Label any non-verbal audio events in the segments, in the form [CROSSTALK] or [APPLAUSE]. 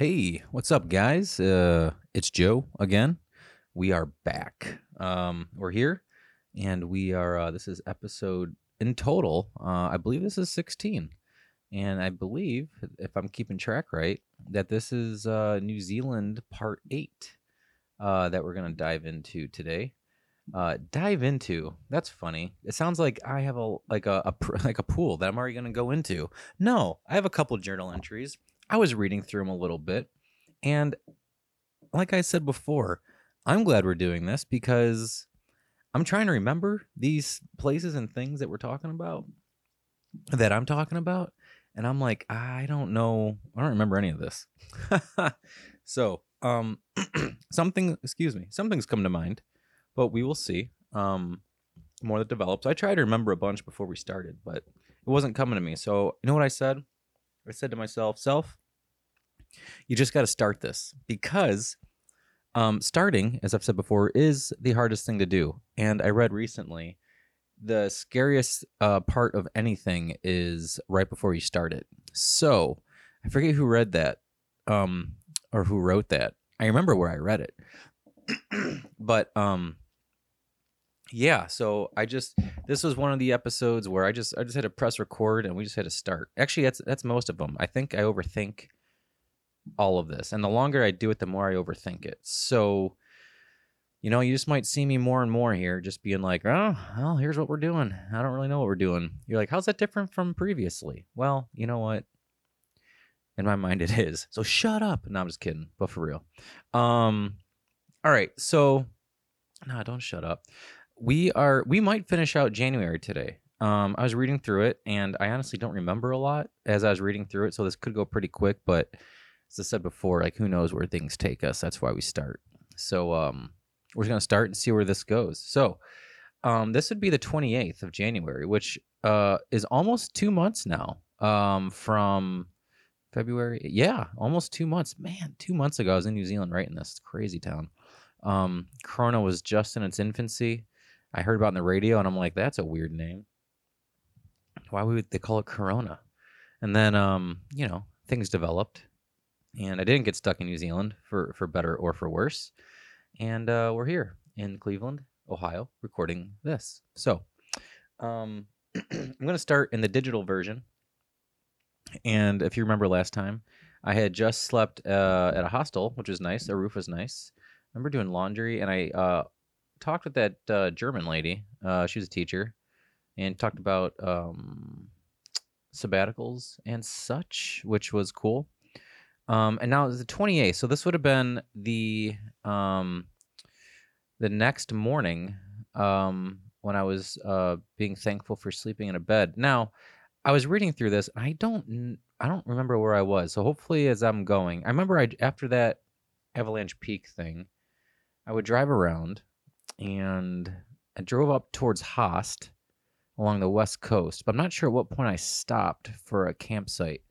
Hey, what's up, guys? Uh, it's Joe again. We are back. Um, we're here, and we are. Uh, this is episode in total. Uh, I believe this is sixteen, and I believe, if I'm keeping track right, that this is uh, New Zealand part eight uh, that we're gonna dive into today. Uh, dive into. That's funny. It sounds like I have a like a, a [LAUGHS] like a pool that I'm already gonna go into. No, I have a couple journal entries. I was reading through them a little bit, and like I said before, I'm glad we're doing this because I'm trying to remember these places and things that we're talking about that I'm talking about, and I'm like, I don't know, I don't remember any of this. [LAUGHS] so, um, [CLEARS THROAT] something, excuse me, something's come to mind, but we will see. Um, more that develops. I tried to remember a bunch before we started, but it wasn't coming to me. So, you know what I said? I said to myself, self, you just got to start this because um, starting, as I've said before, is the hardest thing to do. And I read recently the scariest uh, part of anything is right before you start it. So I forget who read that um, or who wrote that. I remember where I read it, [CLEARS THROAT] but um, yeah. So I just this was one of the episodes where I just I just had to press record and we just had to start. Actually, that's that's most of them. I think I overthink all of this, and the longer I do it, the more I overthink it. So, you know, you just might see me more and more here, just being like, "Oh, well, here's what we're doing." I don't really know what we're doing. You're like, "How's that different from previously?" Well, you know what? In my mind, [LAUGHS] it is. So shut up. No, I'm just kidding, but for real. Um, all right. So, no, don't shut up. We are. We might finish out January today. Um, I was reading through it, and I honestly don't remember a lot as I was reading through it. So this could go pretty quick, but as I said before, like who knows where things take us. That's why we start. So um, we're gonna start and see where this goes. So um, this would be the 28th of January, which uh, is almost two months now um, from February. Yeah, almost two months. Man, two months ago I was in New Zealand writing this. Crazy town. Um, Corona was just in its infancy. I heard about in the radio, and I'm like, that's a weird name. Why would they call it Corona? And then, um, you know, things developed, and I didn't get stuck in New Zealand for for better or for worse. And uh, we're here in Cleveland, Ohio, recording this. So, um, [CLEARS THROAT] I'm going to start in the digital version. And if you remember last time, I had just slept uh, at a hostel, which was nice. The roof was nice. I remember doing laundry, and I uh, talked with that uh, German lady. Uh, she was a teacher, and talked about um, sabbaticals and such, which was cool. Um, and now it's the 28th, so this would have been the um, the next morning um, when I was uh, being thankful for sleeping in a bed. Now, I was reading through this. I don't I don't remember where I was. So hopefully, as I'm going, I remember I after that Avalanche Peak thing, I would drive around, and I drove up towards Haast along the west coast. But I'm not sure at what point I stopped for a campsite.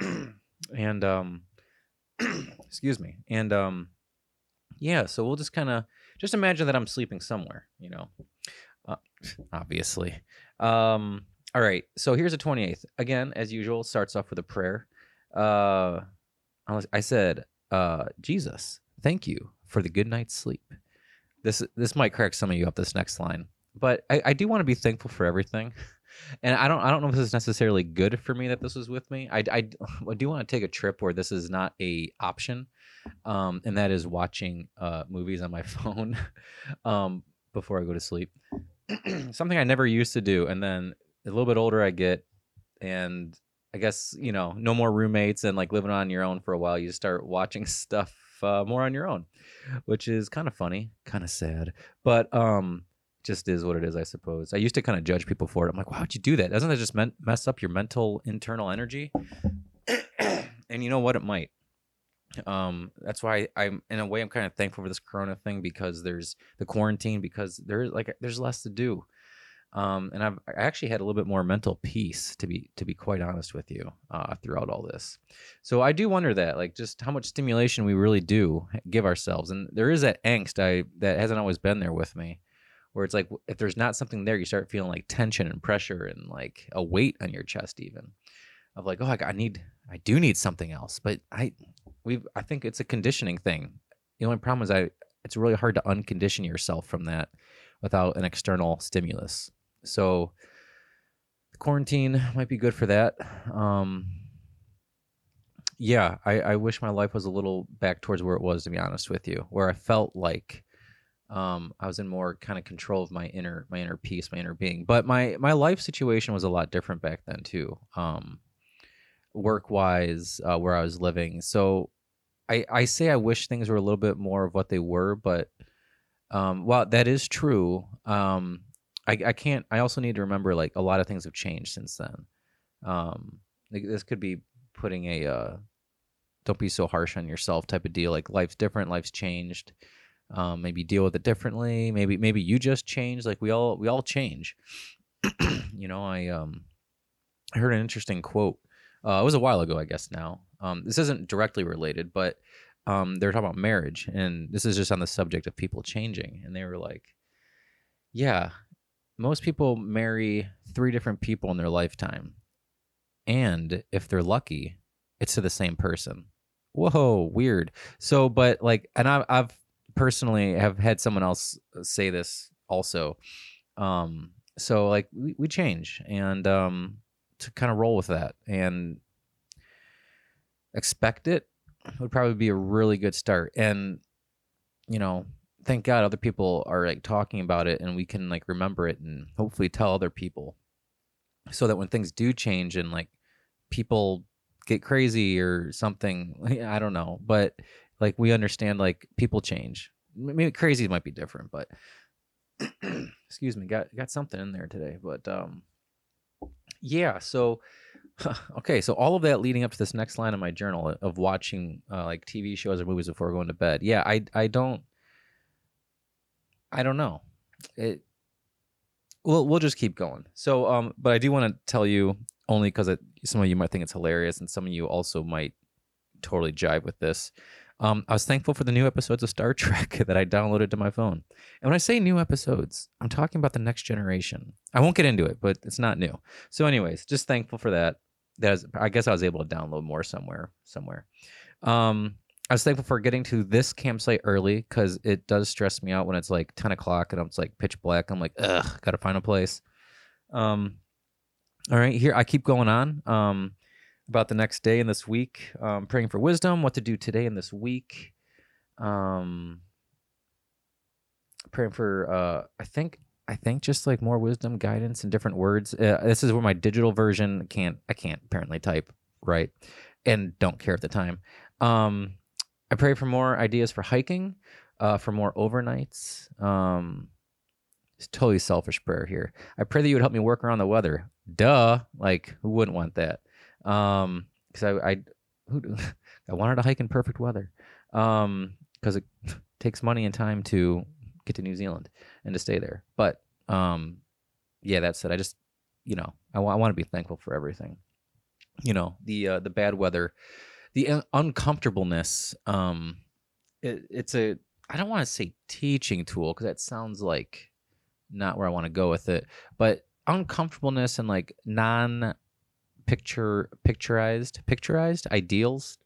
[CLEARS THROAT] and um, [CLEARS THROAT] excuse me, and um, yeah. So we'll just kind of just imagine that I'm sleeping somewhere. You know, uh, [LAUGHS] obviously. Um, all right. So here's the 28th. Again, as usual, starts off with a prayer. Uh, I said, uh, Jesus, thank you for the good night's sleep. This this might crack some of you up. This next line, but I, I do want to be thankful for everything. [LAUGHS] And I don't I don't know if this is necessarily good for me that this was with me. I, I, [SIGHS] I do want to take a trip where this is not a option, um, and that is watching uh, movies on my [LAUGHS] phone um, before I go to sleep. [CLEARS THROAT] Something I never used to do, and then a little bit older I get, and I guess you know, no more roommates and like living on your own for a while. You start watching [LAUGHS] stuff uh, more on your own, which is kind of funny, kind of sad, but um, just is what it is, I suppose. I used to kind of judge people for it. I'm like, why would you do that? Doesn't that just men- mess up your mental internal energy? [CLEARS THROAT] and you know what? It might. Um, that's why I'm in a way I'm kind of thankful for this Corona thing because there's the quarantine because there's like there's less to do. Um, and I've I actually had a little bit more mental peace to be to be quite honest with you uh, throughout all this. So I do wonder that like just how much stimulation we really do give ourselves, and there is that angst I that hasn't always been there with me, where it's like if there's not something there, you start feeling like tension and pressure and like a weight on your chest even, of like oh I, need I do need something else, but I we've I think it's a conditioning thing. The only problem is I it's really hard to uncondition yourself from that without an external stimulus. So quarantine might be good for that. Um, yeah, I, I wish my life was a little back towards where it was, to be honest with you, where I felt like um, I was in more kind of control of my inner my inner peace, my inner being. But my my life situation was a lot different back then too, um, work wise, uh, where I was living. So I I say I wish things were a little bit more of what they were, but um, while that is true, um, I I can't. I also need to remember like a lot of things have changed since then. Um, this could be putting a uh, don't be so harsh on yourself type of deal. Like life's different, life's changed. Um, maybe deal with it differently. Maybe maybe you just change. Like we all we all change. [CLEARS THROAT] you know, I um I heard an interesting quote. Uh, it was a while ago, I guess. Now, um, this isn't directly related, but um, they were talking about marriage, and this is just on the subject of people changing. And they were like, "Yeah, most people marry three different people in their lifetime, and if they're lucky, it's to the same person. Whoa, weird. So, but like, and I've, I've personally have had someone else say this also. Um, so like we, we change and um, to kind of roll with that and expect it would probably be a really good start. And you know, thank God other people are like talking about it and we can like remember it and hopefully tell other people so that when things do change and like people get crazy or something. [LAUGHS] I don't know, but like we understand like people change. Maybe crazy might be different, but [CLEARS THROAT] excuse me, got got something in there today. But um, yeah. So [SIGHS] okay, so all of that leading up to this next line in my journal of watching uh, like TV shows or movies before going to bed. Yeah, I I don't I don't know. It we'll we'll just keep going. So um, but I do want to tell you only because some of you might think it's hilarious, and some of you also might totally jive with this. Um, I was thankful for the new episodes of Star [LAUGHS] Trek that I downloaded to my phone. And when I say new episodes, I'm talking about the next generation. I won't get into it, but it's not new. So, anyways, just thankful for that. That is, I guess I was able to download more somewhere. Somewhere. Um, I was thankful for getting to this campsite early because it does stress me out when it's like 10 o'clock and it's like pitch black. I'm like, ugh, gotta find a place. Um, all right, here I keep going on um, about the next day in this week. Um, praying for wisdom, what to do today in this week. Um, praying for, uh, I think, I think just like more wisdom, guidance, and different words. Uh, this is where my digital version can't, I can't apparently type right, and don't care at the time. Um, I pray for more ideas for hiking, uh, for more overnights. Um, it's totally selfish prayer here. I pray that you would help me work around the weather. Duh. Like, who wouldn't want that? Um, because I, I, who, [LAUGHS] I wanted to hike in perfect weather. Um, because it [LAUGHS] takes money and time to get to New Zealand and to stay there. But, um, yeah, that said, I just, you know, I, want to be thankful for everything. You know, the uh, the bad weather, the un- uncomfortableness. Um, it, it's a I don't want to say teaching tool because that sounds like not where I want to go with it. But uncomfortableness and like non picture picturized picturized ideals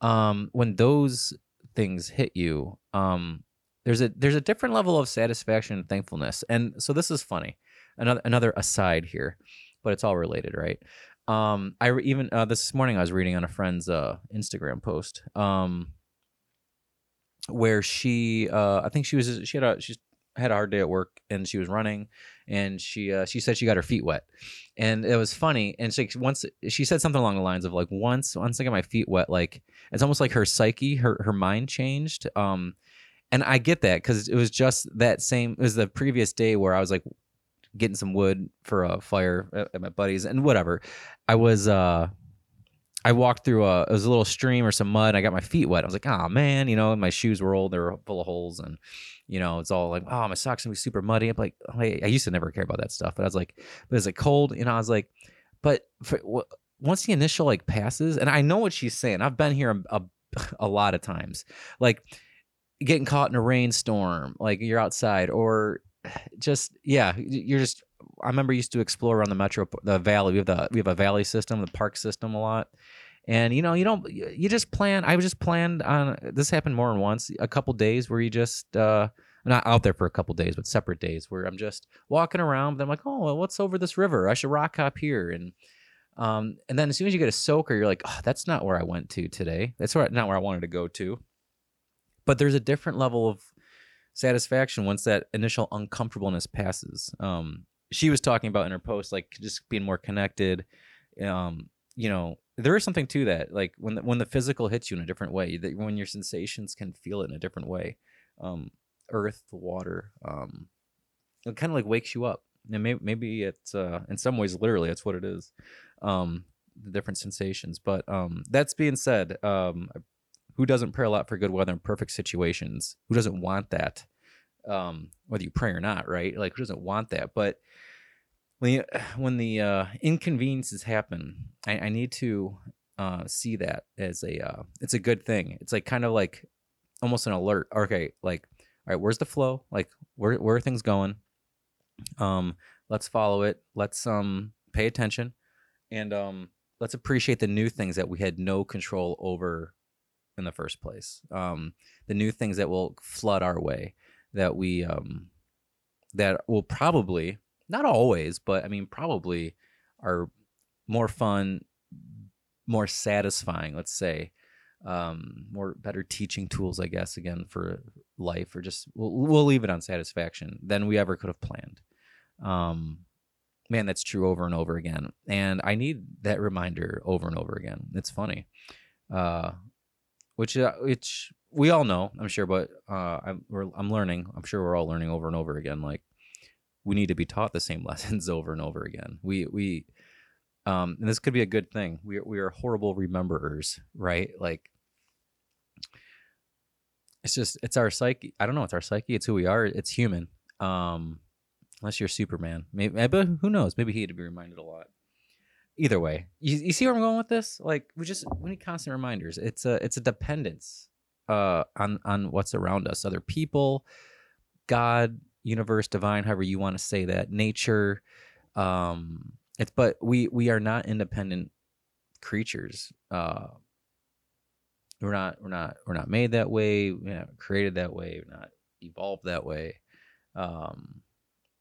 um when those things hit you um there's a there's a different level of satisfaction and thankfulness. And so this is funny another another aside here but it's all related right? Um i re- even uh, this morning i was reading on a friend's uh instagram post um where she uh i think she was she had a she's had a hard day at work and she was running and she uh, she said she got her feet wet. And it was funny and she once she said something along the lines of like once once I got my feet wet like it's almost like her psyche her her mind changed um and I get that because it was just that same it was the previous day where I was like getting some wood for a fire at, at my buddies and whatever. I was uh I walked through a it was a little stream or some mud. And I got my feet wet. I was like, oh man, you know, my shoes were old. They were full of holes, and you know, it's all like, oh, my socks are gonna be super muddy. I'm like, oh, I used to never care about that stuff, but I was like, but it's like cold, you know. I was like, but for, w- once the initial like passes, and I know what she's saying. I've been here a, a, a lot of times, like getting caught in a rainstorm, like you're outside, or just yeah, you're just. I remember used to explore around the metro, the valley. We have the we have a valley system, the park system a lot, and you know you don't you just plan i just planned on this happened more than once a couple days where you just uh not out there for a couple days but separate days where i'm just walking around but i'm like oh well, what's over this river? I should rock hop here. And um and then as soon as you get a soaker you're like oh that's not where i went to today. That's where, not where i wanted to go to. But there's a different level of satisfaction once that initial uncomfortableness passes. Um she was talking about in her post like just being more connected um you know there is something to that like when the, when the physical hits you in a different way that when your sensations can feel it in a different way um earth water um it kind of like wakes you up. And maybe, maybe it's uh in some ways literally that's what it is um the different sensations. But um that's being said um who doesn't pray a lot for good weather and perfect situations? Who doesn't want that um whether you pray or not right like who doesn't want that but when the, [SIGHS] when the uh, inconveniences happen, I, I need to uh, see that as a uh, it's a good thing. It's like kind of like almost an alert. Okay, like all right, where's the flow? Like where where are things going? Um, let's follow it. Let's um pay attention, and um let's appreciate the new things that we had no control over in the first place. Um, the new things that will flood our way, that we um that will probably not always, but I mean, probably are more fun, more satisfying, let's say, um, more better teaching tools, I guess, again, for life, or just we'll, we'll leave it on satisfaction than we ever could have planned. Um, man, that's true over and over again. And I need that reminder over and over again. It's funny. Uh, which, uh, which we all know, I'm sure, but uh, I'm, I'm learning. I'm sure we're all learning over and over again. Like, we need to be taught the same [LAUGHS] lessons over and over again. We we um and this could be a good thing. We we are horrible rememberers, right? Like it's just it's our psyche. I don't know, it's our psyche, it's who we are, it's human. Um unless you're Superman. Maybe but who knows? Maybe he'd be reminded a lot. Either way. You, you see where I'm going with this? Like we just we need constant reminders. It's a it's a dependence uh on on what's around us, other people, God, universe, divine, however you want to say that, nature. Um, it's but we we are not independent creatures. Uh, we're not we're not we're not made that way. We're not created that way. We're not evolved that way. Um,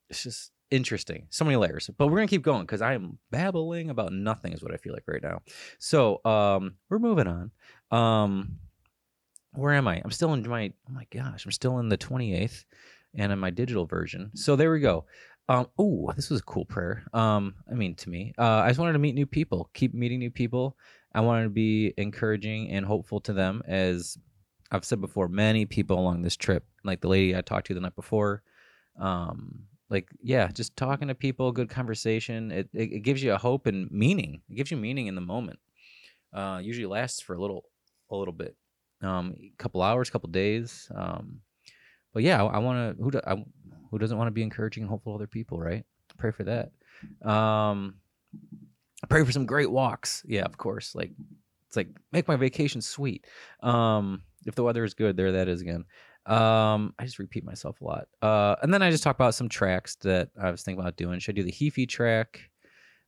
it's just interesting. So many layers. But we're gonna keep going because I am babbling about nothing. Is what I feel like right now. So um, we're moving on. Um, where am I? I'm still in my. Oh my gosh! I'm still in the 28th and in my digital version. So there we go. Um, oh, this was a cool prayer. Um, I mean, to me, uh, I just wanted to meet new people, keep meeting new people. I wanted to be encouraging and hopeful to them, as I've said before. Many people along this trip, like the lady I talked to the night before, um, like yeah, just talking to people, good conversation. It, it, it gives you a hope and meaning. It gives you meaning in the moment. Uh, usually lasts for a little, a little bit, um, a couple hours, couple days. Um, but yeah, I, I want to. Who do, I, who doesn't want to be encouraging and hopeful other people, right? Pray for that. Um, pray for some great walks. Yeah, of course. Like it's like make my vacation sweet. Um, if the weather is good, there that is again. Um, I just repeat myself a lot. Uh, and then I just talk about some tracks that I was thinking about doing. Should I do the Heaphy track?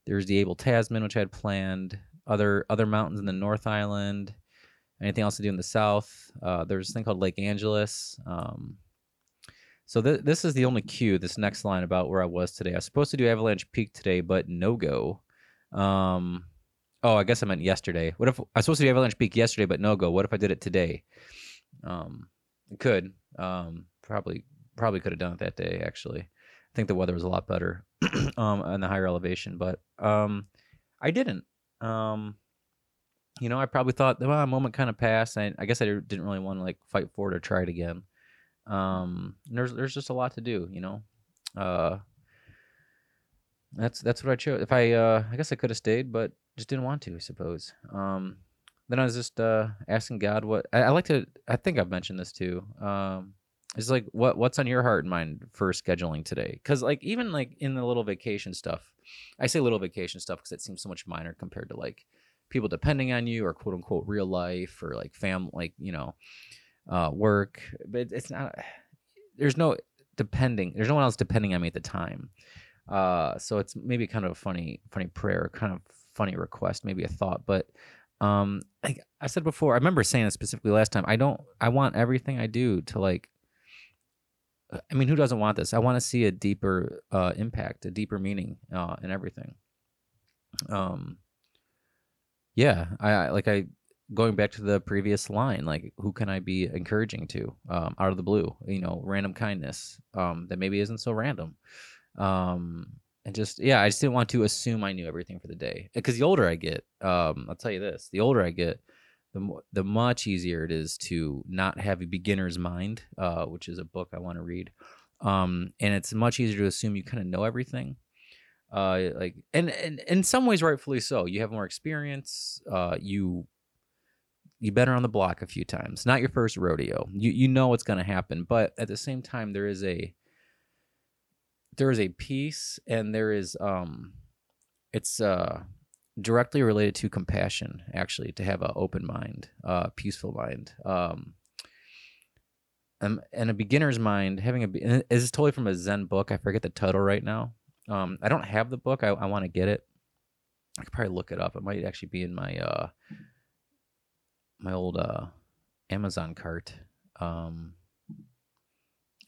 There's the Abel Tasman, which I had planned. Other other mountains in the North Island. Anything else to do in the South? Uh, there's a thing called Lake Angelus. Um, so th- this is the only cue. This next line about where I was today. I was supposed to do Avalanche Peak today, but no go. Um, oh, I guess I meant yesterday. What if I was supposed to do Avalanche Peak yesterday, but no go? What if I did it today? Um, could. Um, probably probably could have done it that day. Actually, I think the weather was a lot better [CLEARS THROAT] um, on the higher elevation, but um, I didn't. Um, you know, I probably thought, well, a moment kind of passed. I, I guess I didn't really want to like fight for it or try it again. Um, there's there's just a lot to do, you know. Uh, that's that's what I chose. If I uh, I guess I could have stayed, but just didn't want to. I suppose. Um, then I was just uh asking God what I, I like to. I think I've mentioned this too. Um, it's like what what's on your heart and mind for scheduling today? Because like even like in the little vacation stuff, I say little vacation stuff because it seems so much minor compared to like people depending on you or quote unquote real life or like fam like you know uh, work, but it's not. [SIGHS] There's no depending. There's no one else depending on me at the time. Uh, so it's maybe kind of a funny, funny prayer, kind of funny request, maybe a thought. But um like i said before i remember saying it specifically last time i don't i want everything i do to like i mean who doesn't want this i want to see a deeper uh impact a deeper meaning uh in everything um yeah i, I like i going back to the previous line like who can i be encouraging to um out of the blue? You know random kindness um that maybe isn't so random. Um and just yeah i just didn't want to assume i knew everything for the day. Because the older i get um i'll tell you this the older i get the the much easier it is to not have a beginner's mind uh which is a book i want to read. Um and it's much easier to assume you kind of know everything uh like and, and in some ways rightfully so you have more experience uh you you better on the block a few times not your first rodeo you you know what's going to happen but at the same time there is a there is a peace and there is um it's uh directly related to compassion actually to have an open mind uh peaceful mind um um, and a beginner's mind having a and this is totally from a zen book i forget the title right now um i don't have the book i, I want to get it. I could probably look it up it might actually be in my uh my old uh amazon cart. Um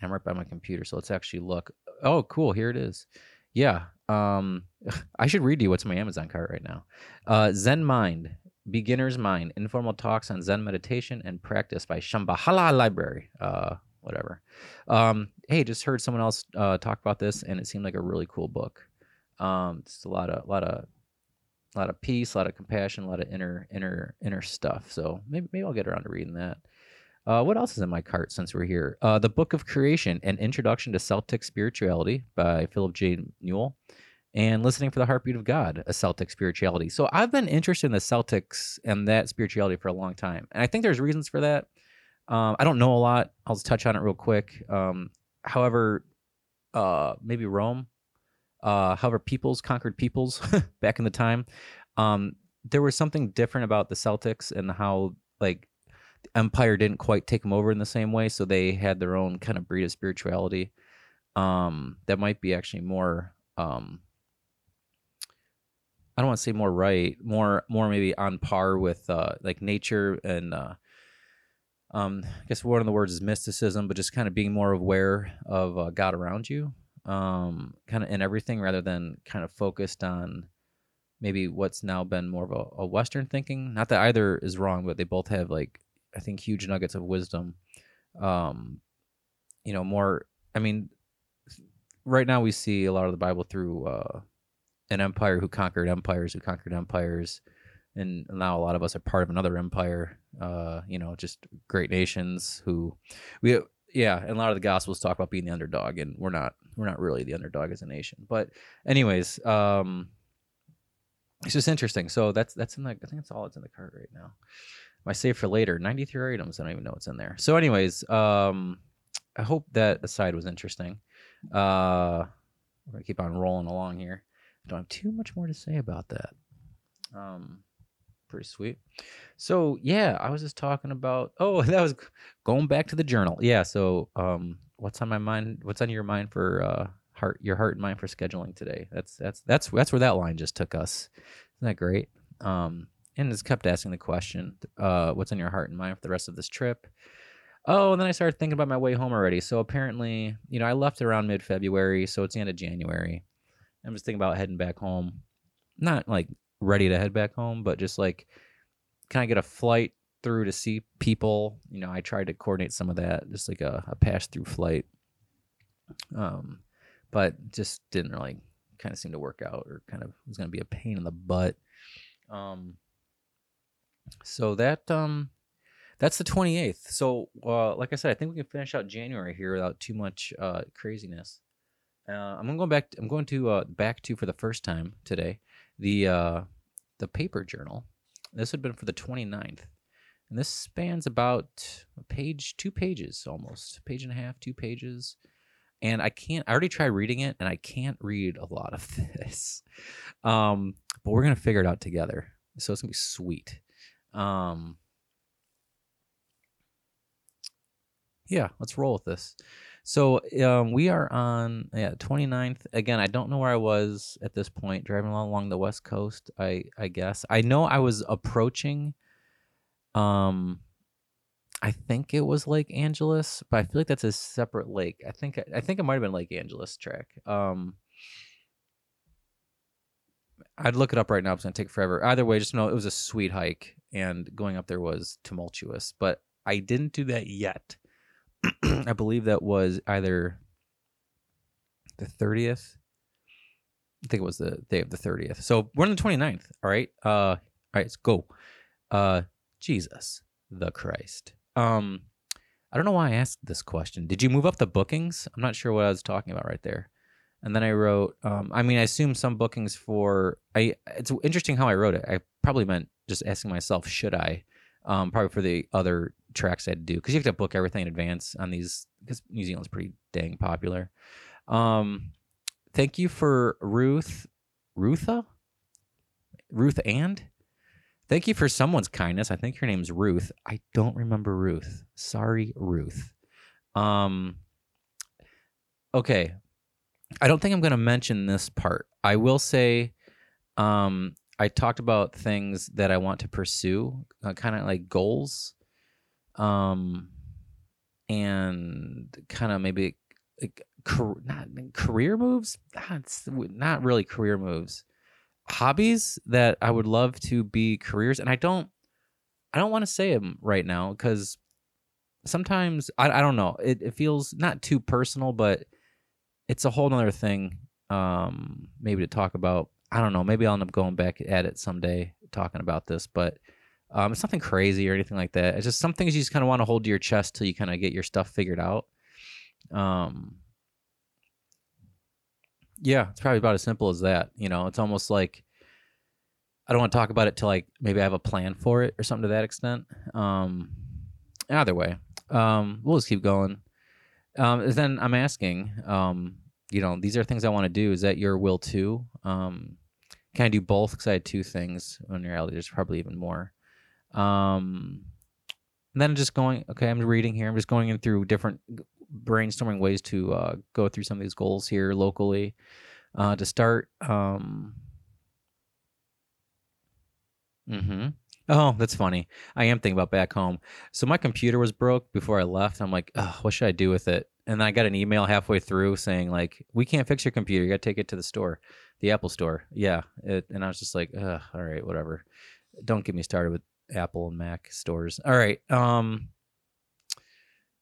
i'm right by my computer so let's actually look. Oh cool here it is. Yeah um [LAUGHS] i should read you what's in my amazon cart right now. Uh zen mind beginner's mind informal talks on zen meditation and practice by shambhala library. Uh whatever. Um hey just heard someone else uh talk about this and it seemed like a really cool book um it's a lot of lot of lot of peace a lot of compassion a lot of inner inner inner stuff so maybe maybe i'll get around to reading that uh, what else is in my cart since we're here? Uh, the Book of Creation, An Introduction to Celtic Spirituality by Philip J. Newell, and Listening for the Heartbeat of God, a Celtic Spirituality. So I've been interested in the Celtics and that spirituality for a long time. And I think there's reasons for that. Um, I don't know a lot. I'll just touch on it real quick. Um, however, uh, maybe Rome, uh, however, peoples conquered peoples [LAUGHS] back in the time. Um, there was something different about the Celtics and how, like, Empire didn't quite take them over in the same way, so they had their own kind of breed of spirituality. Um, that might be actually more. Um, I don't want to say more right, more more maybe on par with uh, like nature and. Uh, um, I guess one of the words is mysticism, but just kind of being more aware of uh, God around you, um, kind of in everything, rather than kind of focused on maybe what's now been more of a, a Western thinking. Not that either is wrong, but they both have like I think huge nuggets of wisdom. Um, you know, more. I mean, right now we see a lot of the Bible through uh, an empire who conquered empires, who conquered empires, and now a lot of us are part of another empire. Uh, you know, just great nations who we. Yeah, and a lot of the Gospels talk about being the underdog, and we're not. We're not really the underdog as a nation. But, anyways, um, it's just interesting. So that's that's in the. I think that's all that's in the cart right now my save for later 93 items i don't even know what's in there so anyways um i hope that aside was interesting uh we're gonna keep on rolling along here i don't have too much more to say about that um pretty sweet so yeah i was just talking about [LAUGHS] oh that was going back to the journal yeah so um what's on my mind what's on your mind for uh heart your heart and mind for scheduling today that's that's that's that's where that line just took us isn't that great um and just kept asking the question, uh, what's on your heart and mind for the rest of this trip? Oh, and then I started thinking about my way home already. So apparently, you know, I left around mid February, so it's the end of January. I'm just thinking about heading back home. Not like ready to head back home, but just like can I get a flight through to see people? You know, I tried to coordinate some of that, just like a, a pass through flight. Um, but just didn't really kind of seem to work out or kind of was gonna be a pain in the butt. Um so that um that's the 28th. So uh, like I said, I think we can finish out January here without too much uh, craziness. Uh, I'm gonna go back. To, I'm going to uh, back to for the first time today the uh, the paper journal. This had been for the 29th, and this spans about a page, two pages almost, page and a half, two pages. And I can't. I already tried reading it, and I can't read a lot of [LAUGHS] this. Um, but we're gonna figure it out together. So it's gonna be sweet. Um, yeah, let's roll with this. So um, we are on yeah 29th. Again, I don't know where I was at this point. Driving along, the west coast. I I guess I know I was approaching. Um, I think it was Lake Angelus, but I feel like that's a separate lake. I think I think it might have been Lake Angelus track. Um, I'd look it up right now. It's gonna take forever. Either way, just know it was a sweet hike, and going up there was tumultuous. But I didn't do that yet. [CLEARS THROAT] I believe that was either the 30th. I think it was the day of the 30th. So we're on the 29th. All right. Uh, all right, let's go. Uh, Jesus the Christ. Um, I don't know why I asked this question. Did you move up the bookings? I'm not sure what I was talking about right there. And then I wrote, um, I mean, I assume some bookings for I. It's interesting how I wrote it. I probably meant just asking myself, should I? Um, probably for the other tracks I had to do because you have to book everything in advance on these because New Zealand's pretty dang popular. Um, thank you for Ruth, Rutha, Ruth and. Thank you for someone's kindness. I think her name's Ruth. I don't remember Ruth. Sorry, Ruth. Um. Okay, I don't think I'm going to mention this part. I will say, um, I talked about things that I want to pursue, uh, kind of like goals, um, and kind of maybe like not career moves. That's not really career moves. Hobbies that I would love to be careers, and I don't, I don't want to say them right now because sometimes I, I don't know. It, it feels not too personal, but it's a whole nother thing. Um, maybe to talk about I don't know. Maybe I'll end up going back at it someday talking about this, but um, it's nothing crazy or anything like that. It's just some things you just kind of want to hold to your chest till you kind of get your stuff figured out. Um, yeah, it's probably about as simple as that. You know, it's almost like I don't want to talk about it till like maybe I have a plan for it or something to that extent. Um, either way, um, we'll just keep going. Um, then I'm asking, um, you know, these are things I want to do. Is that your will too? Um, can I do both? Because I had two things. In reality, there's probably even more. Um, and then just going. Okay, I'm reading here. I'm just going in through different brainstorming ways to uh, go through some of these goals here locally. Uh, to start. Um, mm-hmm. Oh, that's funny. I am thinking about back home. So my computer was broke before I left. I'm like, what should I do with it? And then I got an email halfway through saying like, we can't fix your computer. You got to take it to the store, the Apple store. Yeah. It, and I was just like, all right, whatever. Don't get me started with Apple and Mac stores. All right. Um.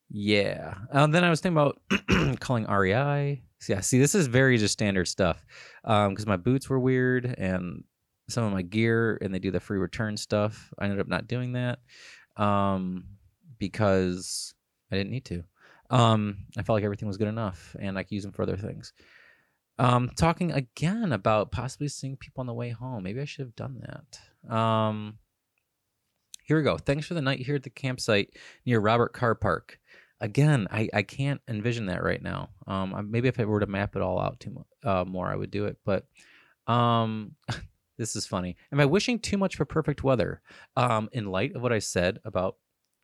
Yeah. Um, then I was thinking about [CLEARS THROAT] calling REI. Yeah. See, this is very just standard stuff. Um, because my boots were weird and some of my gear and they do the free return stuff. I ended up not doing that um, because I didn't need to. Um, I felt like everything was good enough and I could use them for other things. Um, talking again about possibly seeing people on the way home. Maybe I should have done that. Um, here we go. Thanks for the night here at the campsite near Robert Car Park. Again, I, I can't envision that right now. Um, maybe if I were to map it all out too uh, more, I would do it. But um, [LAUGHS] This is funny. Am I wishing too much for perfect weather? Um, in light of what I said about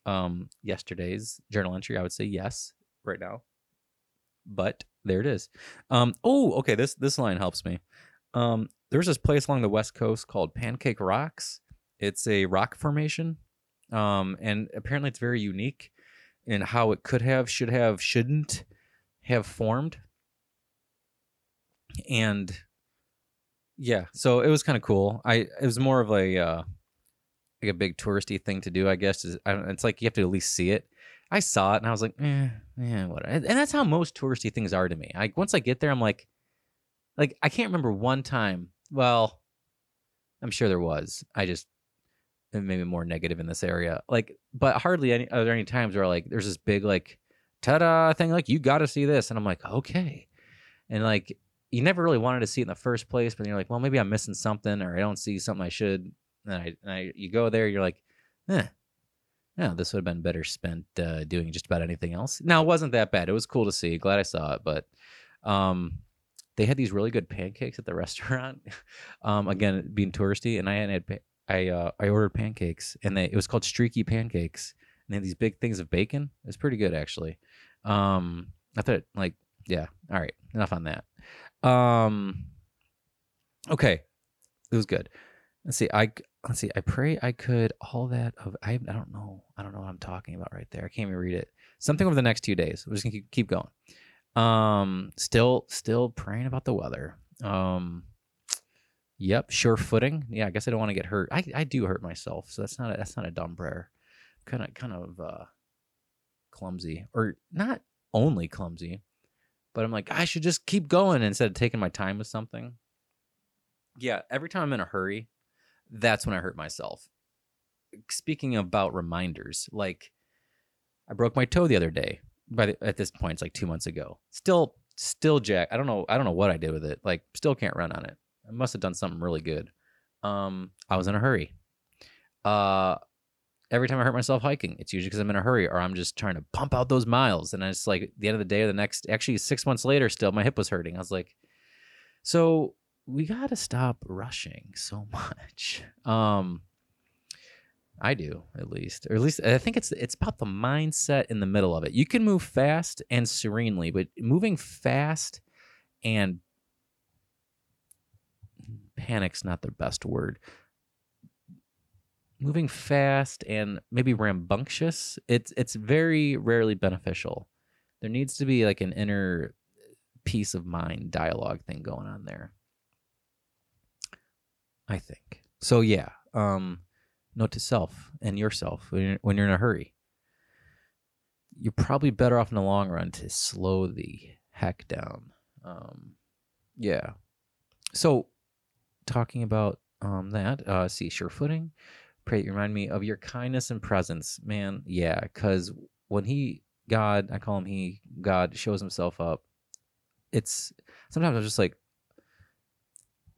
um, yesterday's journal entry, I would say yes right now. But there it is. Um, oh, okay. This this line helps me. Um, there's this place along the west coast called Pancake Rocks. It's a rock formation, um, and apparently it's very unique in how it could have, should have, shouldn't have formed. And yeah, so it was kind of cool. I it was more of a uh, like a big touristy thing to do, I guess. Is it's like you have to at least see it. I saw it and I was like, eh, yeah, whatever. And that's how most touristy things are to me. Like once I get there, I'm like, like I can't remember one time. Well, I'm sure there was. I just maybe more negative in this area. Like, but hardly any are there any times where like there's this big like ta-da thing like you got to see this, and I'm like, okay, and like you never really wanted to see it in the first place, but you're like, well, maybe I'm missing something or I don't see something I should. And I, and I you go there, you're like, eh, yeah, this would have been better spent uh, doing just about anything else. Now, it wasn't that bad. It was cool to see. Glad I saw it, but um, they had these really good pancakes at the [LAUGHS] restaurant. um, again, being touristy, and I had I uh, I ordered pancakes, and they it was called streaky pancakes, and they had these big things of bacon. It's pretty good actually. Um, I thought like yeah. All right, enough on that. Um, okay, it was good. Let's see. I let's see. I pray I could all that of I I don't know. I don't know what I'm talking about right there. I can't even read it. Something over the next two days. We're just gonna keep, keep going. Um, still still praying about the weather. Um, yep, sure footing. Yeah, I guess I don't want to get hurt. I I do hurt myself, so that's not a, that's not a dumb prayer. Kind of kind of uh clumsy or not only clumsy, but I'm like I should just keep going instead of taking my time with something. Yeah, every time I'm in a hurry, that's when I hurt myself. Speaking about reminders, like I broke my toe the other day. By the, at this point, it's like two months ago. Still, still jack. I don't know. I don't know what I did with it. Like, still can't run on it. I must have done something really good. Um, I was in a hurry. Uh, every time I hurt myself hiking, it's usually because I'm in a hurry or I'm just trying to pump out those miles. And it's like the end of the day or the next, actually six months later, still my hip was hurting. I was like, so we got to stop rushing so [LAUGHS] much. Um, I do at least, or at least I think it's it's about the mindset in the middle of it. You can move fast and serenely, but moving fast and panic's not the best word. Moving fast and maybe rambunctious, it's it's very rarely beneficial. There needs to be like an inner peace of mind dialogue thing going on there. I think. So yeah, um note to self and yourself when you're, when you're in a hurry. You're probably better off in the long run to slow the heck down. Um, yeah. So, talking about um, that, uh, see, sure footing. Pray you remind me of your kindness and presence, man. Yeah, because when he, God, I call him he, God shows himself up. It's sometimes I'm just like,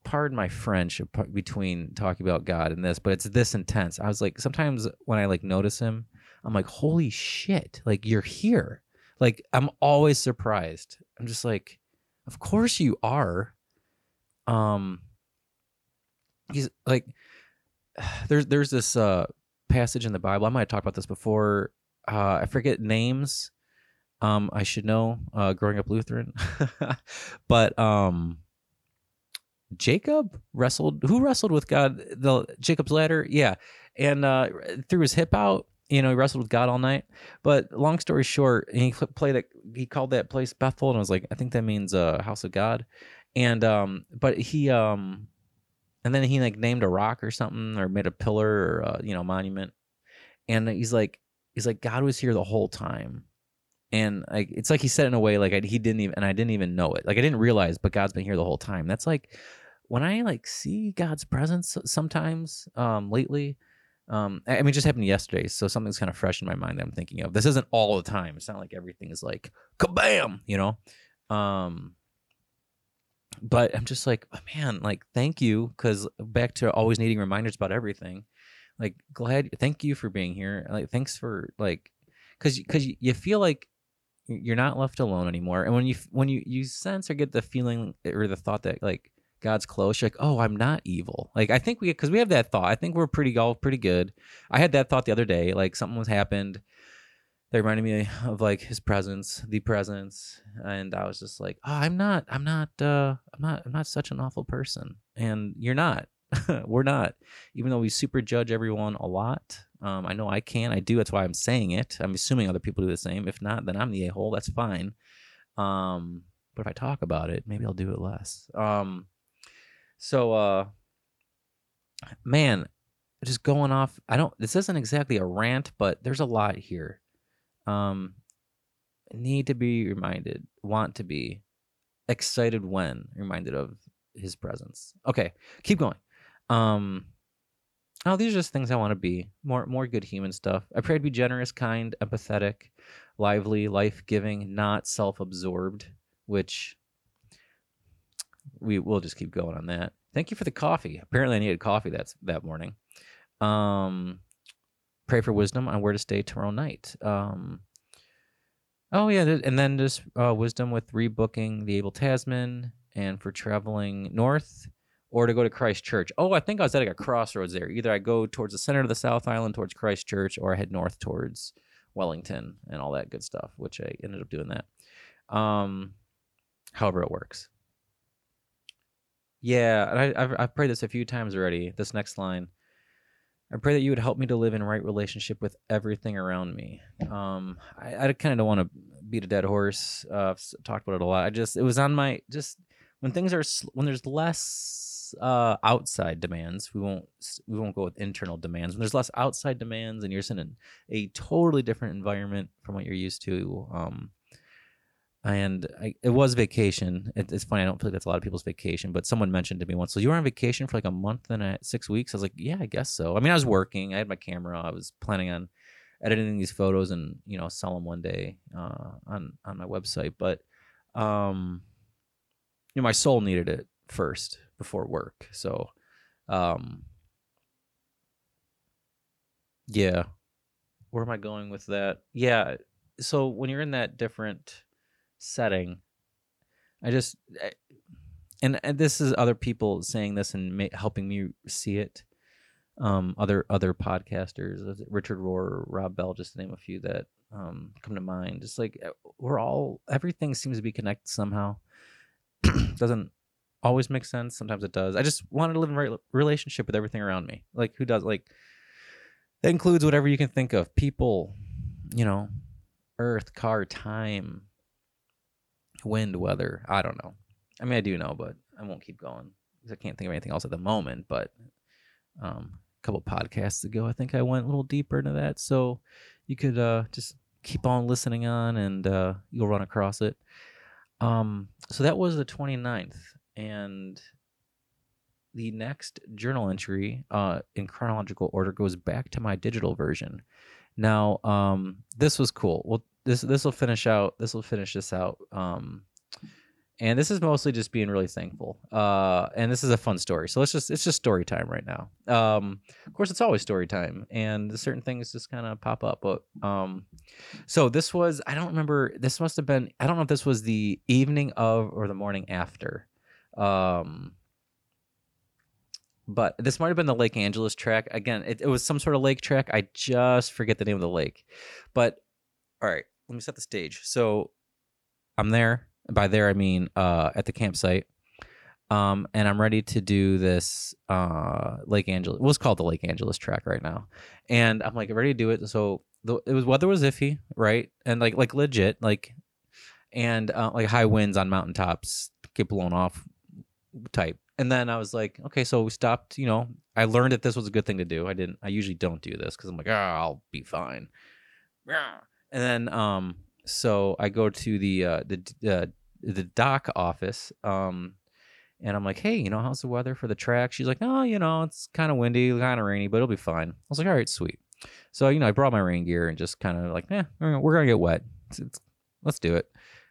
pardon my French between talking about God and this, but it's this intense. I was like, sometimes when I like notice him, I'm like, holy shit, like you're here. Like I'm always surprised. I'm just like, of course you are. Um, he's like, [SIGHS] there's there's this uh passage in the Bible. I might have talked about this before. Uh, I forget names. Um, I should know. Uh, growing up Lutheran, [LAUGHS] but um Jacob wrestled who wrestled with God the Jacob's ladder yeah and uh threw his hip out you know he wrestled with God all night but long story short he played it he called that place Bethel and I was like I think that means uh house of God and um but he um and then he like named a rock or something or made a pillar or uh, you know monument and he's like he's like God was here the whole time and like it's like he said in a way like I, he didn't even and I didn't even know it like I didn't realize but God's been here the whole time that's like when I like see God's presence sometimes um, lately, um, I mean, just happened yesterday, so something's kind of fresh in my mind that I'm thinking of. This isn't all the time. It's not like everything is like kabam, you know. Um, but I'm just like, oh, man, like thank you, because back to always needing reminders about everything. Like, glad, thank you for being here. Like, thanks for like, because because you feel like you're not left alone anymore, and when you when you you sense or get the feeling or the thought that like God's close. You're like, oh, I'm not evil. Like I think we because we have that thought. I think we're pretty all pretty good. I had that thought the other day. Like something was happened. That reminded me [LAUGHS] of like his presence, the presence, and I was just like, oh, I'm not, I'm not, uh, I'm not, I'm not such an awful person, and you're not. [LAUGHS] we're not. Even though we super judge everyone a lot, um, I know I can. I do. That's why I'm saying it. I'm assuming other people do the same. If not, then I'm the a hole. That's fine. Um, but if I talk about it, maybe I'll do it less. Um, so, uh, man, just going off. I don't. This isn't exactly a rant, but there's a lot here. Um, need to be reminded. Want to be excited when reminded of his presence. Okay, keep going. Um, oh, these are just things I want to be more. More good human stuff. I pray to be generous, kind, empathetic, lively, life giving, not self absorbed. Which we will just keep going on that. Thank you for the coffee. Apparently, I needed coffee that's that morning. Um, pray for wisdom on where to stay tomorrow night. Um, oh yeah, and then just uh, wisdom with rebooking the Abel Tasman and for traveling north or to go to Christchurch. Oh, I think I was at like a crossroads there. Either I go towards the center of the South Island towards Christchurch, or I head north towards Wellington and all that good stuff, which I ended up doing that. Um, however it works. Yeah, and I, I've I've prayed this a few times already. This next line. I pray that you would help me to live in right relationship with everything around me. Um, I, I kind of don't want to beat a dead horse. Uh, I've talked about it a lot. I just it was on my just when things are when there's less uh, outside demands. We won't we won't go with internal demands. When there's less outside demands and you're in a totally different environment from what you're used to. Um, and I, it was vacation. It, it's funny. I don't feel like that's a lot of people's vacation, but someone mentioned to me once. So you were on vacation for like a month and a, six weeks. I was like, yeah, I guess so. I mean, I was working. I had my camera. I was planning on editing these photos and you know sell them one day uh, on on my website. But um, you know, my soul needed it first before work. So, um, yeah. Where am I going with that? Yeah. So when you're in that different setting. I just, I, and, and this is other people saying this and ma- helping me see it. Um, other other podcasters, Richard Rohr, Rob Bell, just to name a few that um, come to mind. Just like uh, we're all, everything seems to be connected somehow. [CLEARS THROAT] Doesn't always make sense. Sometimes it does. I just wanted to live in right relationship with everything around me. Like who does? Like that includes whatever you can think of. People, you know, earth, car, time, wind, weather. I don't know. I mean, I do know, but I won't keep going because I can't think of anything else at the moment. But um, a couple podcasts ago, I think I went a little deeper into that. So you could uh, just keep on listening on and uh, you'll run across it. Um, so that was the 29th. And the next journal entry uh, in chronological order goes back to my digital version. Now, um, this was cool. Well, this this will finish out. This will finish this out. Um, and this is mostly just being really thankful. Uh, and this is a fun story. So let's just it's just story time right now. Um, of course, it's always story time, and certain things just kind of pop up. But um, so this was I don't remember. This must have been I don't know if this was the evening of or the morning after. Um, but this might have been the Lake Angelus track. Again, it, it was some sort of lake track. I just forget the name of the lake. But all right, let me set the stage. So I'm there. By there I mean uh, at the campsite. Um, and I'm ready to do this uh, Lake Angelus. What's called the Lake Angelus track right now, and I'm like ready to do it. So the, it was weather was iffy, right? And like like legit, like and uh, like high winds on mountaintops get blown off type. And then I was like, okay, so we stopped. You know, I learned that this was a good thing to do. I didn't. I usually don't do this because I'm like, ah, oh, I'll be fine. Yeah. And then um, so I go to the uh, the uh, the DOC office. Um, and I'm like, hey, you know, how's the weather for the track? She's like, oh, you know, it's kind of windy, kind of rainy, but it'll be fine. I was like, all right, sweet. So, you know, I brought my rain gear and just kind of like, eh, we're to get wet. It's, it's, let's do it.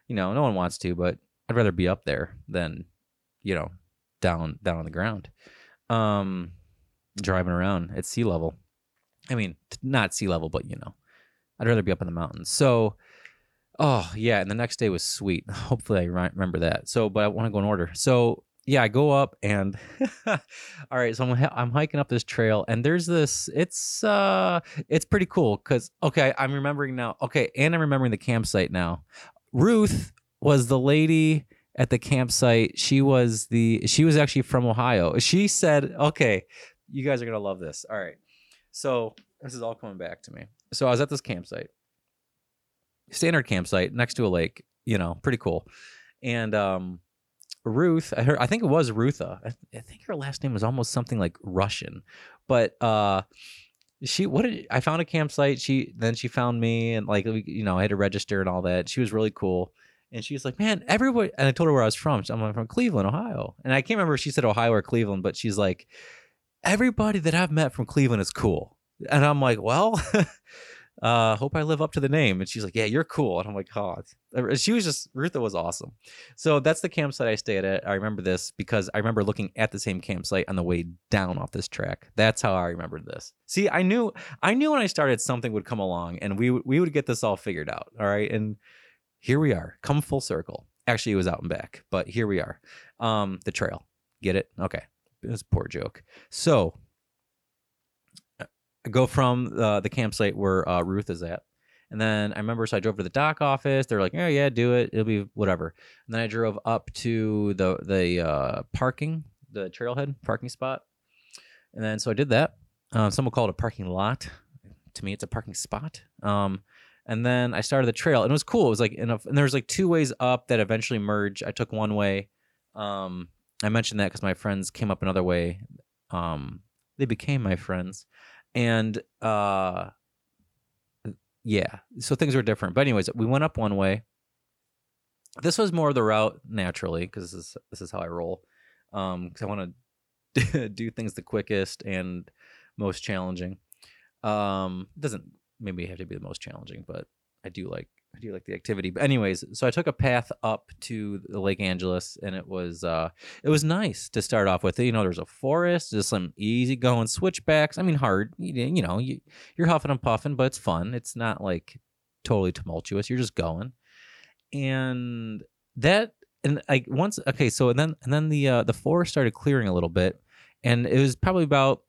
You know, no one wants to, but I'd rather be up there than, you know, down down on the ground. Um, driving around at sea level. I mean, not sea level, but you know, I'd rather be up in the mountains. So, oh yeah, and the next day was sweet. [LAUGHS] Hopefully, I remember that. So, but I want to go in order. So yeah, I go up and [LAUGHS] all right, so I'm I'm hiking up this trail and there's this it's uh it's pretty cool cuz okay, I'm remembering now. Okay, and I'm remembering the campsite now. Ruth was the lady at the campsite. She was the she was actually from Ohio. She said, "Okay, you guys are going to love this." All right. So, this is all coming back to me. So, I was at this campsite. Standard campsite next to a lake, you know, pretty cool. And um Ruth, I, heard, I think it was Rutha. I, I think her last name was almost something like Russian, but uh, she what did I found a campsite. She then she found me and like you know I had to register and all that. She was really cool, and she was like, "Man, everybody." And I told her where I was from. I'm from Cleveland, Ohio, and I can't remember if she said Ohio or Cleveland, but she's like, "Everybody that I've met from Cleveland is cool," and I'm like, "Well." [LAUGHS] uh, hope I live up to the name. And she's like, yeah, you're cool. And I'm like, oh, she was just, Rutha was awesome. So that's the campsite I stayed at. I remember this because I remember looking at the same campsite on the way down off this track. That's how I remembered this. See, I knew, I knew when I started something would come along and we, we would get this all figured out. All right. And here we are, come full circle. Actually, it was out and back, but here we are. Um, the trail. Get it? Okay. It was a poor joke. So go from uh, the campsite where uh, Ruth is at, And then I remember, so I drove to the DOC office. They're like, "Oh yeah, do it. It'll be whatever." And then I drove up to the the uh, parking, the trailhead parking spot, and then so I did that. Um, some would call it a parking lot. To me, it's a parking spot. Um, and then I started the trail, and it was cool. It was like, a, and there was like two ways up that eventually merge. I took one way. Um, I mentioned that because my friends came up another way. Um, they became my friends, and uh, yeah, so things were different. But anyways, we went up one way. This was more the route naturally because this is this is how I roll. Um, because I want to [LAUGHS] do things the quickest and most challenging. Um, doesn't maybe have to be the most challenging, but I do like I do like the activity. But anyways, so I took a path up to the Lake Angelus, and it was uh it was nice to start off with. You know, there's a forest, just some easy going switchbacks. I mean, hard. You, you know, you you're huffing and puffing, but it's fun. It's not like totally tumultuous. You're just going, and that and like once okay, so and then and then the uh, the forest started clearing a little bit, and it was probably about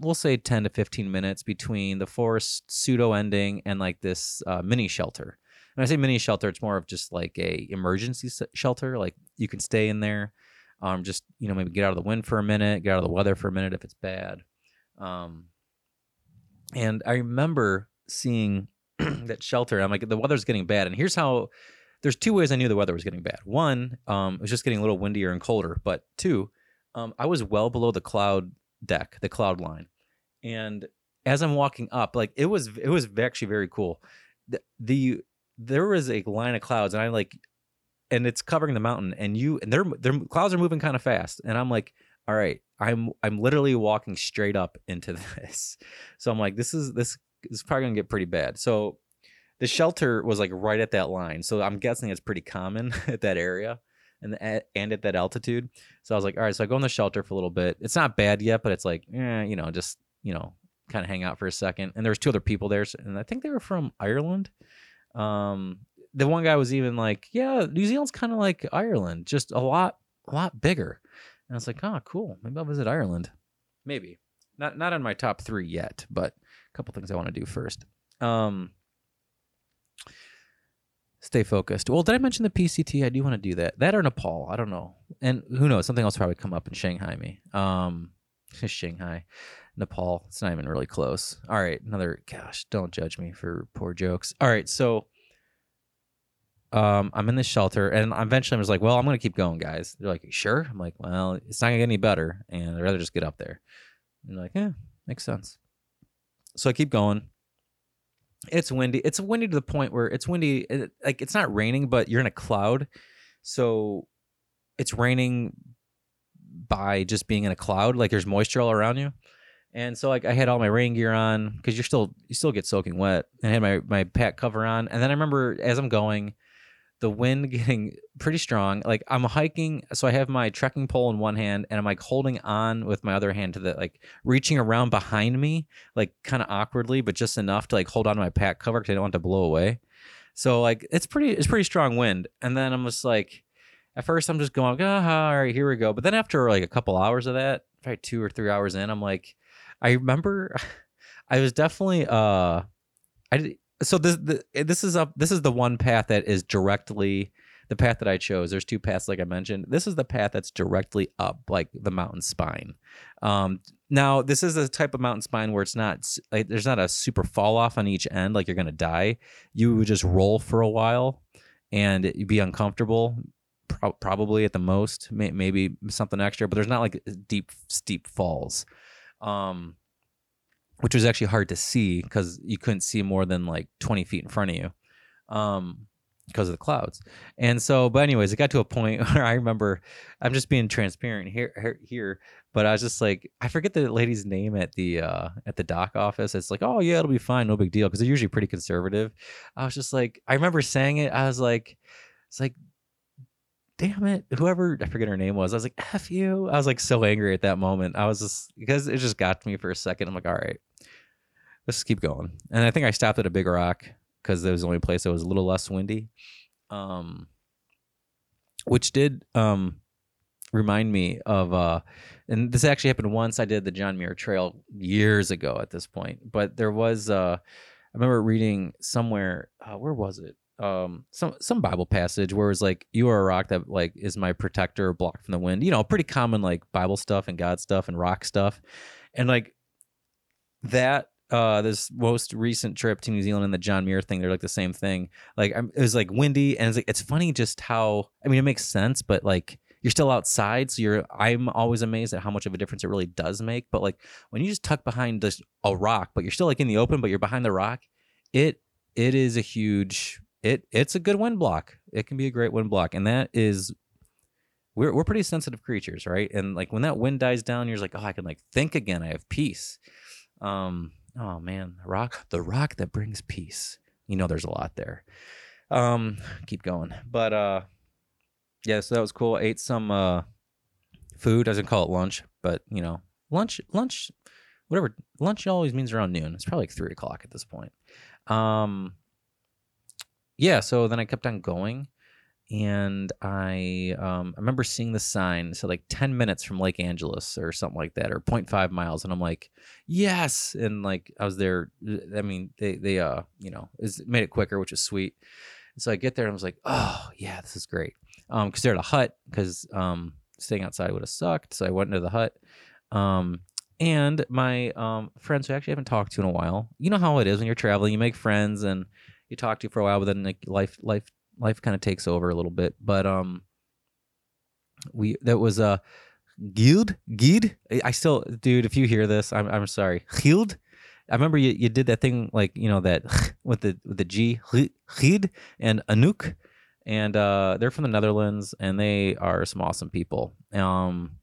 we'll say 10 to 15 minutes between the forest pseudo ending and like this uh, mini shelter when I say mini shelter, it's more of just like a emergency shelter. Like you can stay in there, um, just you know maybe get out of the wind for a minute, get out of the weather for a minute if it's bad. Um, and I remember seeing [CLEARS THROAT] that shelter. I'm like, the weather's getting bad, and here's how. There's two ways I knew the weather was getting bad. One, um, it was just getting a little windier and colder. But two, um, I was well below the cloud deck, the cloud line, and as I'm walking up, like it was, it was actually very cool. The, the there was a line of clouds, and I like, and it's covering the mountain, and you and their their clouds are moving kind of fast, and I'm like, all right, I'm I'm literally walking straight up into [LAUGHS] this, so I'm like, this is this is probably gonna get pretty bad. So the shelter was like right at that line, so I'm guessing it's pretty common [LAUGHS] at that area and and at that altitude. So I was like, all right, so I go in the shelter for a little bit. It's not bad yet, but it's like, eh, you know, just you know, kind of hang out for a second. And there was two other people there, and I think they were from Ireland. Um, the one guy was even like, "Yeah, New Zealand's kind of like Ireland, just a lot, a lot bigger." And I was like, "Oh, cool. Maybe I'll visit Ireland. Maybe not not in my top three yet, but a couple things I want to do first. Um, stay focused. Well, did I mention the PCT? I do want to do that. That or Nepal. I don't know. And who knows? Something else probably come up in Shanghai me. Um, [LAUGHS] Shanghai. Nepal. It's not even really close. All right, another gosh, don't judge me for poor jokes. All right, so um I'm in the shelter and eventually I was like, well, I'm gonna keep going, guys. They're like, sure? I'm like, well, it's not gonna get any better, and I'd rather just get up there. And they're like, yeah, makes sense. So I keep going. It's windy. It's windy to the point where it's windy. It, like it's not raining, but you're in a cloud, so it's raining by just being in a cloud. Like there's moisture all around you. And so like I had all my rain gear on because you're still you still get soaking wet. And I had my my pack cover on. And then I remember as I'm going, the wind [LAUGHS] getting pretty strong. Like I'm hiking, so I have my trekking pole in one hand, and I'm like holding on with my other hand to the like reaching around behind me, like kind of awkwardly, but just enough to like hold on to my pack cover because I don't want to blow away. So like it's pretty it's pretty strong wind. And then I'm just like, at first I'm just going, ah, all right, here we go. But then after like a couple hours of that, probably two or three hours in, I'm like I remember [LAUGHS] I was definitely uh I so this the, this is up this is the one path that is directly the path that I chose. There's two paths like I mentioned. This is the path that's directly up like the mountain spine. Um now this is a type of mountain spine where it's not like there's not a super fall off on each end like you're going to die. You would just roll for a while and you'd be uncomfortable probably at the most maybe something extra but there's not like deep steep falls um, which was actually hard to see because you couldn't see more than like 20 feet in front of you um, because of the clouds. And so, but anyways, it got to a point [LAUGHS] where I remember I'm just being transparent here, here, but I was just like, I forget the lady's name at the uh, at the DOC office. It's like, oh yeah, it'll be fine, no big deal, because they're usually pretty conservative. I was just like, I remember saying it. I was like, it's like damn it, whoever I forget her name was, I was like, F you. I was like so angry at that moment. I was just because it just got to me for a second. I'm like, all right, let's keep going. And I think I stopped at a big rock because it was the only place that was a little less windy. Um which did um remind me of uh and this actually happened once I did the John Muir Trail years ago at this point. But there was uh I remember reading somewhere. Uh, where was it? Um, some some Bible passage where it's like, "You are a rock that like is my protector, block from the wind." You know, pretty common like Bible stuff and God stuff and rock stuff, and like that uh this most recent trip to New Zealand and the John Muir thing, they're like the same thing. Like I'm, it was like windy, and it's like it's funny just how I mean it makes sense, but like you're still outside, so you're. I'm always amazed at how much of a difference it really does make. But like when you just tuck behind this a rock, but you're still like in the open, but you're behind the rock, it it is a huge. It it's a good wind block. It can be a great wind block, and that is we're we're pretty sensitive creatures, right? And like when that wind dies down, you're like, oh, I can like think again. I have peace. Um, oh man, the rock, the rock that brings peace. You know, there's a lot there. Um, keep going, but uh, yeah, so that was cool. ate some uh food. I doesn't call it lunch, but you know, lunch, lunch, whatever. Lunch always means around noon. It's probably like three o'clock at this point. Um, yeah. So then I kept on going and I um, I remember seeing the sign so like 10 minutes from Lake Angelus or something like that or 0.5 miles and I'm like yes! And like I was there I mean they they uh you know is made it quicker which is sweet. And so I get there and I was like oh yeah this is great. Um because they're at a hut because um staying outside would have sucked so I went into the hut. Um and my um friends who I actually haven't talked to in a while you know how it is when you're traveling you make friends and you talk to for a while but then like life life life kind of takes over a little bit. But um, we that was a uh, Gild Gid. I still, dude. If you hear this, I'm I'm sorry. Gild. I remember you, you did that thing like you know that [LAUGHS] with the with the G Gid and Anouk, and uh, they're from the Netherlands and they are some awesome people. Um,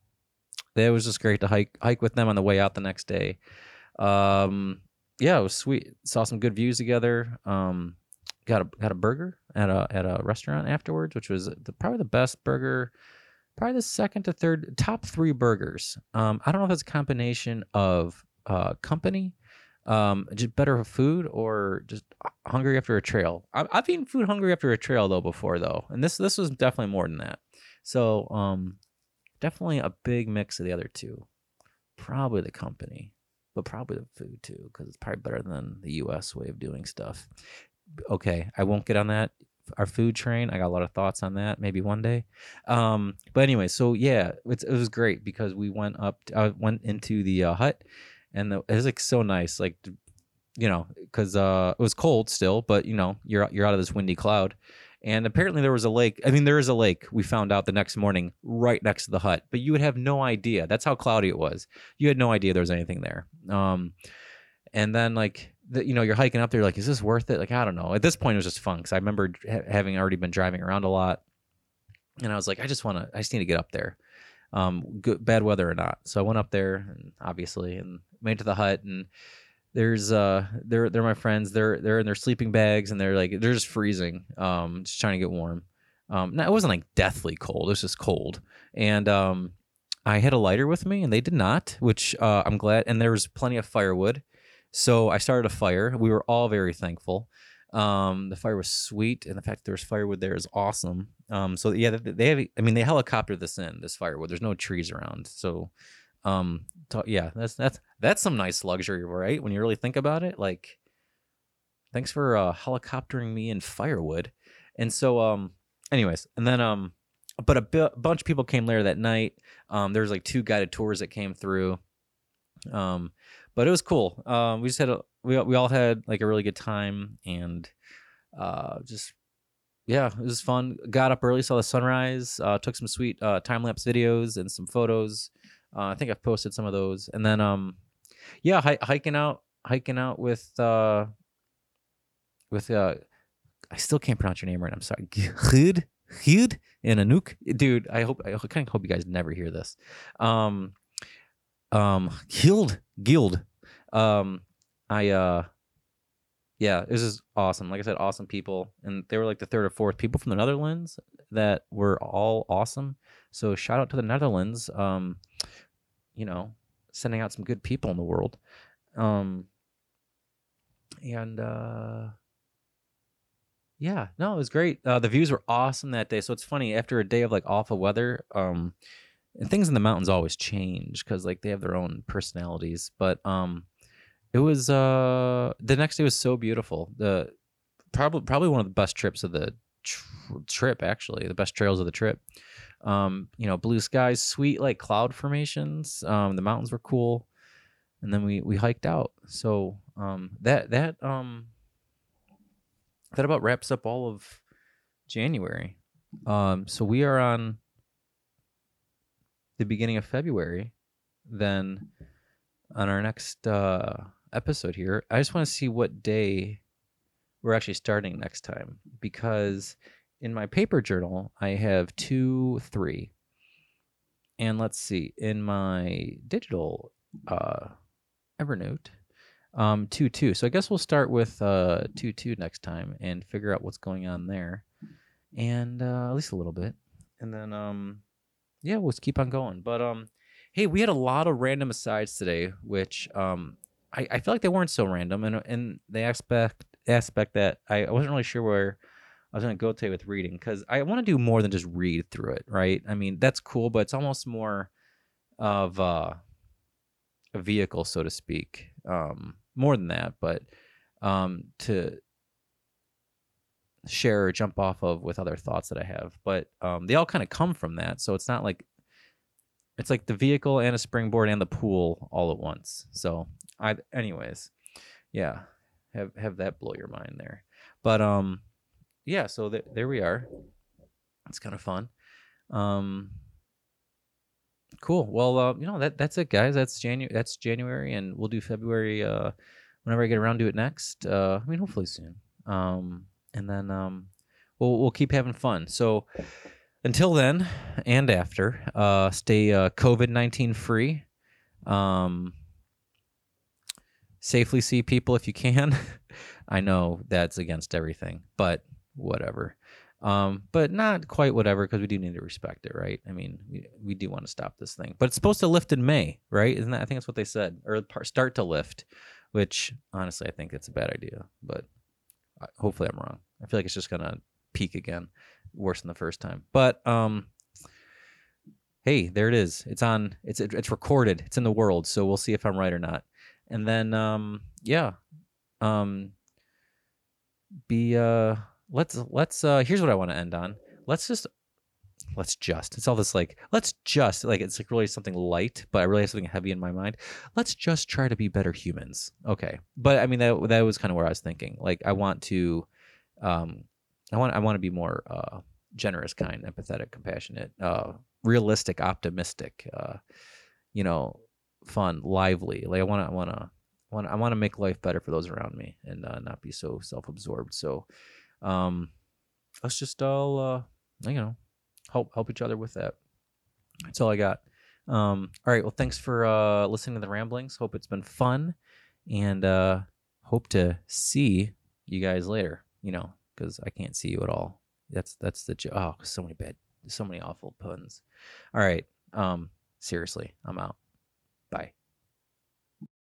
it was just great to hike hike with them on the way out the next day. Um, yeah, it was sweet. Saw some good views together. Um, got a got a burger at a at a restaurant afterwards, which was the, probably the best burger, probably the second to third top three burgers. Um, I don't know if it's a combination of uh, company, um, just better food, or just hungry after a trail. I, I've eaten food hungry after a trail though before though, and this this was definitely more than that. So um, definitely a big mix of the other two. Probably the company but probably the food too, because it's probably better than the U.S. way of doing stuff okay, I won't get on that our food train. I got a lot of thoughts on that. Maybe one day. Um, but anyway, so yeah, it was great because we went up. I uh, went into the uh, hut, and the, it was like so nice. Like, you know, because uh, it was cold still, but you know, you're you're out of this windy cloud. And apparently there was a lake. I mean, there is a lake. We found out the next morning, right next to the hut. But you would have no idea. That's how cloudy it was. You had no idea there was anything there. Um, and then like that you know you're hiking up there like is this worth it like i don't know at this point it was just fun because i remember ha- having already been driving around a lot and i was like i just want to i just need to get up there um good bad weather or not so i went up there and obviously and made to the hut and there's uh they're they're my friends they're they're in their sleeping bags and they're like they're just freezing um just trying to get warm um it wasn't like deathly cold it was just cold and um i had a lighter with me and they did not which uh i'm glad and there was plenty of firewood so I started a fire. We were all very thankful. Um, the fire was sweet, and the fact there was firewood there is awesome. Um, so yeah, they have. I mean, they helicopter this in this firewood. There's no trees around, so um, yeah, that's that's that's some nice luxury, right? When you really think about it, like, thanks for uh, helicoptering me in firewood. And so, um, anyways, and then um, but a bunch of people came later that night. Um, there was like two guided tours that came through. Um, but it was cool. Um, we just had a we we all had like a really good time and uh, just yeah, it was fun. Got up early, saw the sunrise, uh, took some sweet uh, time lapse videos and some photos. Uh, I think I've posted some of those, and then um, yeah, hi- hiking out, hiking out with uh, with uh, I still can't pronounce your name right. I'm sorry, Hud Hud and Anouk, dude. I hope I kind of hope you guys never hear this. Um, um, Guild Guild um, I uh, yeah, this is awesome. Like I said, awesome people, and they were like the third or fourth people from the Netherlands that were all awesome. So shout out to the Netherlands. Um, you know, sending out some good people in the world. Um, and uh, yeah, no, it was great. Uh, the views were awesome that day. So it's funny after a day of like awful weather. Um, and things in the mountains always change because like they have their own personalities. But um, it was uh the next day was so beautiful. The probably probably one of the best trips of the tr- trip actually, the best trails of the trip. Um, you know, blue skies, sweet like cloud formations. Um, the mountains were cool, and then we we hiked out. So um, that that um that about wraps up all of January. Um, so we are on the beginning of February. Then on our next uh, episode here, I just want to see what day we're actually starting next time because in my paper journal I have two, three, and let's see in my digital uh, Evernote um, two two. So I guess we'll start with uh, two two next time and figure out what's going on there, and uh, at least a little bit, and then um, yeah, we'll keep on going. But um, hey, we had a lot of random asides today, which um, I, I feel like they weren't so random, and and the aspect aspect that I, I wasn't really sure where I was gonna go today with reading because I want to do more than just read through it, right? I mean that's cool, but it's almost more of uh, a vehicle, so to speak. Um, more than that, but um, to share or jump off of with other thoughts that I have. But um, they all kind of come from that, so it's not like it's like the vehicle and a springboard and the pool all at once. So I, anyways, yeah, have have that blow your mind there. But um, yeah, so th- there we are. It's kind of fun. Um, cool. Well, uh, you know that that's it, guys. That's January. That's January, and we'll do February uh, whenever I get around to it next. Uh, I mean, hopefully soon. Um, and then um, we'll we'll keep having fun. So until then and after, uh, stay uh, COVID nineteen free. Um, safely see people if you can. [LAUGHS] I know that's against everything, but whatever. Um, but not quite whatever because we do need to respect it, right? I mean, we, we do want to stop this thing, but it's supposed to lift in May, right? Isn't that? I think that's what they said, or start to lift, which honestly I think it's a bad idea, but hopefully I'm wrong. I feel like it's just gonna peak again, worse than the first time. But um, hey, there it is. It's on. It's it's recorded. It's in the world. So we'll see if I'm right or not. And then um, yeah, um, be uh let's let's uh here's what I want to end on. Let's just let's just it's all this like let's just like it's like really something light but i really have something heavy in my mind. Let's just try to be better humans. Okay. But i mean that that was kind of where i was thinking. Like i want to um i want i want to be more uh generous kind empathetic compassionate uh realistic optimistic uh you know fun lively. Like i want to i want to I want to make life better for those around me and uh, not be so self-absorbed. So um, let's just all uh, you know help help each other with that. That's all I got. Um, all right. Well, thanks for uh, listening to the ramblings. Hope it's been fun, and uh, hope to see you guys later. You know, because I can't see you at all. That's that's the jo- oh, so many bad, so many awful puns. All right. Um, seriously, I'm out. Bye.